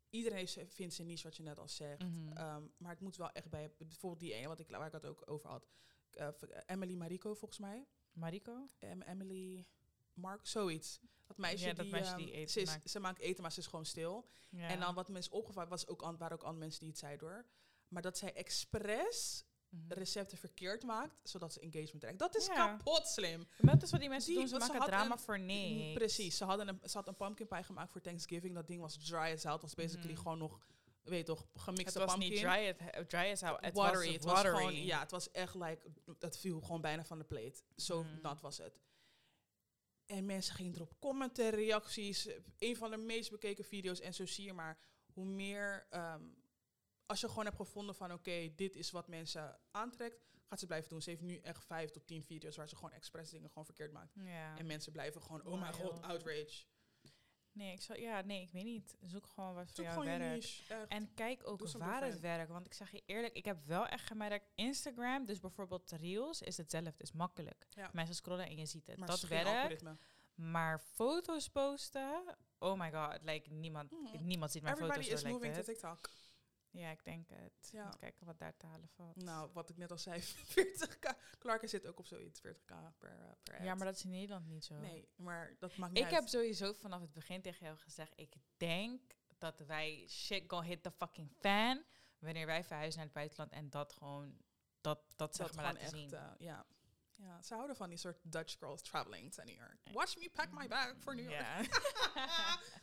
B: Iedereen heeft, vindt zijn niche, wat je net al zegt.
A: Mhm.
B: Ehm, maar het moet wel echt bij, bijvoorbeeld die ene wat ik, waar ik het ook over had. Eh, Emily Marico, volgens mij.
A: Mariko?
B: Em- Emily Mark, zoiets. Dat meisje,
A: Ja, dat
B: die,
A: meisje
B: ehm,
A: die eten
B: ze, is-
A: maakt.
B: ze maakt eten, maar ze is gewoon stil.
A: Ja.
B: En dan wat mensen opgevallen was ook, waren ook andere mensen die het zeiden hoor. Maar dat zij expres. Recepten verkeerd maakt, zodat ze engagement trekt. Dat is
A: Ja.
B: kapot slim.
A: Maar dat is wat die mensen
B: Die-
A: doen. Ze maken drama
B: een-
A: voor niks.
B: Precies. Ze hadden een, ze had een pumpkin pie gemaakt voor Thanksgiving. Dat ding was dry as out. was basically
A: Mhm.
B: gewoon nog, weet je toch,
A: Het
B: gemixte
A: was
B: pumpkin.
A: niet dry, het, dry as how het
B: watery.
A: was
B: het was
A: watery.
B: gewoon, ja, het was echt like, het viel gewoon bijna van de plate. Zo
A: Mm.
B: nat was het. En mensen gingen erop commenten, reacties. Een van de meest bekeken video's. En zo zie je maar hoe meer, ehm, als je gewoon hebt gevonden van oké, dit is wat mensen aantrekt, gaat ze blijven doen. Ze heeft nu echt vijf tot tien video's waar ze gewoon expres dingen gewoon verkeerd maakt.
A: Ja.
B: En mensen blijven gewoon, oh mijn god, outrage.
A: Nee, ik zal, ja, nee, ik weet niet. Zoek gewoon wat voor jou werkt. En kijk ook waar het werkt. Want ik zeg je eerlijk, ik heb wel echt gemerkt, Instagram, dus bijvoorbeeld Reels, is hetzelfde, is makkelijk.
B: Ja.
A: Mensen scrollen en je ziet het.
B: Maar
A: dat
B: is
A: werkt. Maar foto's posten, oh my god, like niemand,
B: Mhm.
A: niemand ziet mijn
B: Everybody
A: foto's
B: is
A: zo, lijkt
B: moving to. TikTok.
A: Ja, ik denk het.
B: Ja.
A: Moet kijken wat daar te halen valt.
B: Nou, wat ik net al zei, 40k. Clark zit ook op zoiets, 40k per, eh, per ad.
A: ja, maar dat is in Nederland niet zo.
B: Nee, maar dat maakt niet
A: Ik
B: uit.
A: heb sowieso vanaf het begin tegen jou gezegd, ik denk dat wij shit gonna hit the fucking fan wanneer wij verhuizen naar het buitenland en dat gewoon, dat, dat zeg
B: dat
A: maar laten
B: echt,
A: zien.
B: eh, ja. ja. Ze houden van die soort Dutch girls traveling to New York. Watch me pack my bag for New York.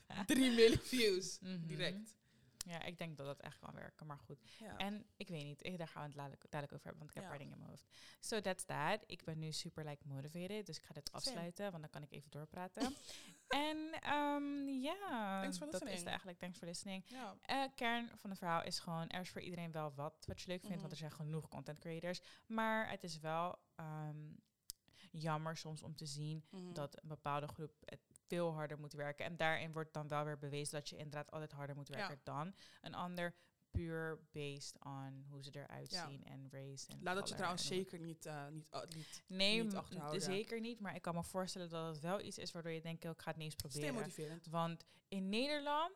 A: Ja.
B: Drie miljoen views,
A: Mhm.
B: direct.
A: Ja, ik denk dat dat echt kan werken, maar goed.
B: Ja.
A: En ik weet niet, ik, daar gaan we het dadelijk, dadelijk over hebben, want ik heb
B: Ja.
A: een paar dingen in mijn hoofd. So that's that. Ik ben nu super like motivated, dus ik ga dit
B: Same.
A: afsluiten, want dan kan ik even doorpraten. en ehm, ja,
B: Thanks for
A: dat is
B: listening.
A: het eigenlijk. Thanks for listening.
B: ja.
A: Eh, kern van het verhaal is gewoon, er is voor iedereen wel wat wat je leuk vindt,
B: Mhm.
A: want er zijn genoeg content creators. Maar het is wel ehm, jammer soms om te zien
B: Mhm.
A: dat een bepaalde groep het veel harder moet werken. En daarin wordt dan wel weer bewezen dat je inderdaad altijd harder moet
B: Ja.
A: werken dan een ander. Puur based on hoe ze eruit
B: Ja.
A: zien en race. En
B: Laat dat je trouwens zeker niet, eh, niet, uh, niet
A: Nee,
B: niet achterhouden.
A: zeker niet. Maar ik kan me voorstellen dat het wel iets is waardoor je denkt, ik ga het niet eens proberen.
B: motiverend.
A: Want in Nederland,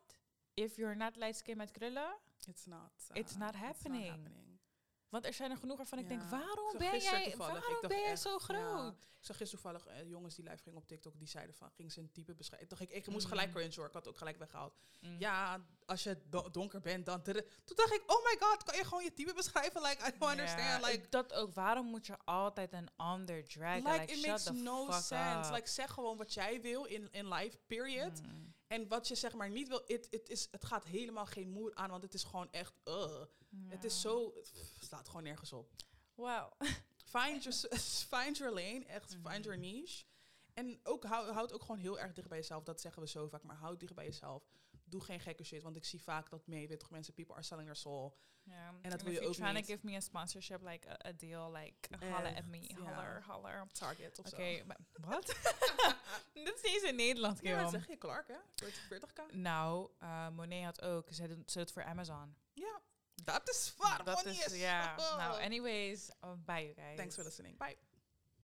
A: if you're not light skin met krullen,
B: It's not,
A: It's not happening. Want er zijn er genoeg waarvan ik denk, waarom
B: Ik
A: ben jij, waarom
B: dacht
A: ben jij
B: echt,
A: zo groot?
B: Ik zag gisteren toevallig eh, jongens die live gingen op TikTok, die zeiden van, ging ze een type beschrijven. Toch ik, ik moest
A: Mhm.
B: gelijk cringe hoor, ik had het ook gelijk weggehaald.
A: Mm.
B: Ja, als je do- donker bent, dan... Toen dacht ik, oh my god, kan je gewoon je type beschrijven? Like, I don't understand. Like,
A: ik- dat ook. Waarom moet je altijd een ander dragen?
B: like,
A: Like,
B: it makes no sense.
A: up.
B: Like, zeg gewoon wat jij wil in, in life, period.
A: Mm.
B: En wat je zeg maar niet wil, it, it is, het gaat helemaal geen moer aan, want het is gewoon echt... uh. Het is zo... Het slaat gewoon nergens op.
A: Wauw.
B: Find your, find your lane, echt
A: Mhm.
B: find your niche. En ook hou, houd ook gewoon heel erg dicht bij jezelf. Dat zeggen we zo vaak, maar houd dicht bij jezelf. Doe geen gekke shit, want ik zie vaak dat mee, weet toch, mensen, people are selling their soul.
A: Ja.
B: En dat wil je ook
A: trying
B: niet.
A: to give me a sponsorship, like a, a deal, like holla at me,
B: Echt,
A: holler, holler.
B: Target of
A: Oké,
B: zo.
A: wat? Dit is niet eens in Nederland,
B: Ja, dat zeg je Clark, hè? 40, 40k.
A: Nou, eh Monet had ook, ze doet het voor Amazon.
B: Ja, dat is waar
A: dat
B: is,
A: ja. Nou, anyways, oh, bye you guys.
B: Thanks for listening. Bye.